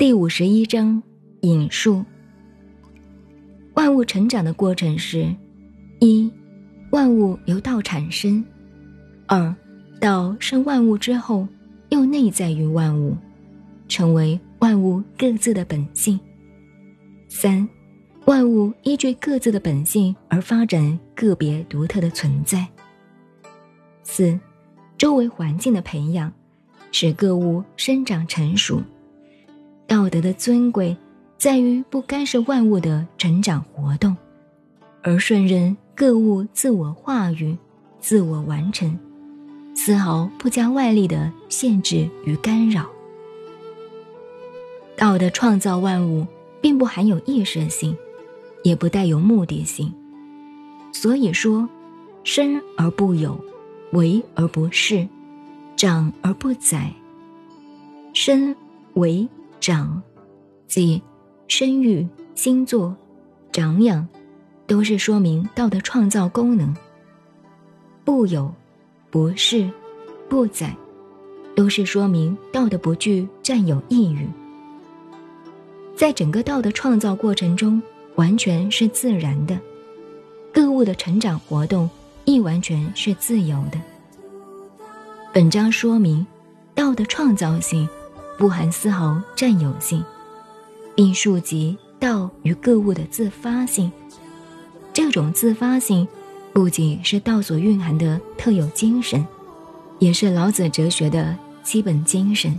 第五十一章引述：万物成长的过程是：一、万物由道产生；二、道生万物之后，又内在于万物，成为万物各自的本性；三、万物依据各自的本性而发展个别独特的存在；四、周围环境的培养，使各物生长成熟。道德的尊贵，在于不干涉万物的成长活动，而顺任各物自我化育、自我完成，丝毫不加外力的限制与干扰。道德创造万物，并不含有意识性，也不带有目的性。所以说，生而不有，为而不恃，长而不宰。生为。长，即生育、星座、长养，都是说明道的创造功能。不有、不是、不载，都是说明道的不具占有意欲。在整个道的创造过程中，完全是自然的，各物的成长活动亦完全是自由的。本章说明道的创造性。不含丝毫占有性，并触及道与各物的自发性。这种自发性，不仅是道所蕴含的特有精神，也是老子哲学的基本精神。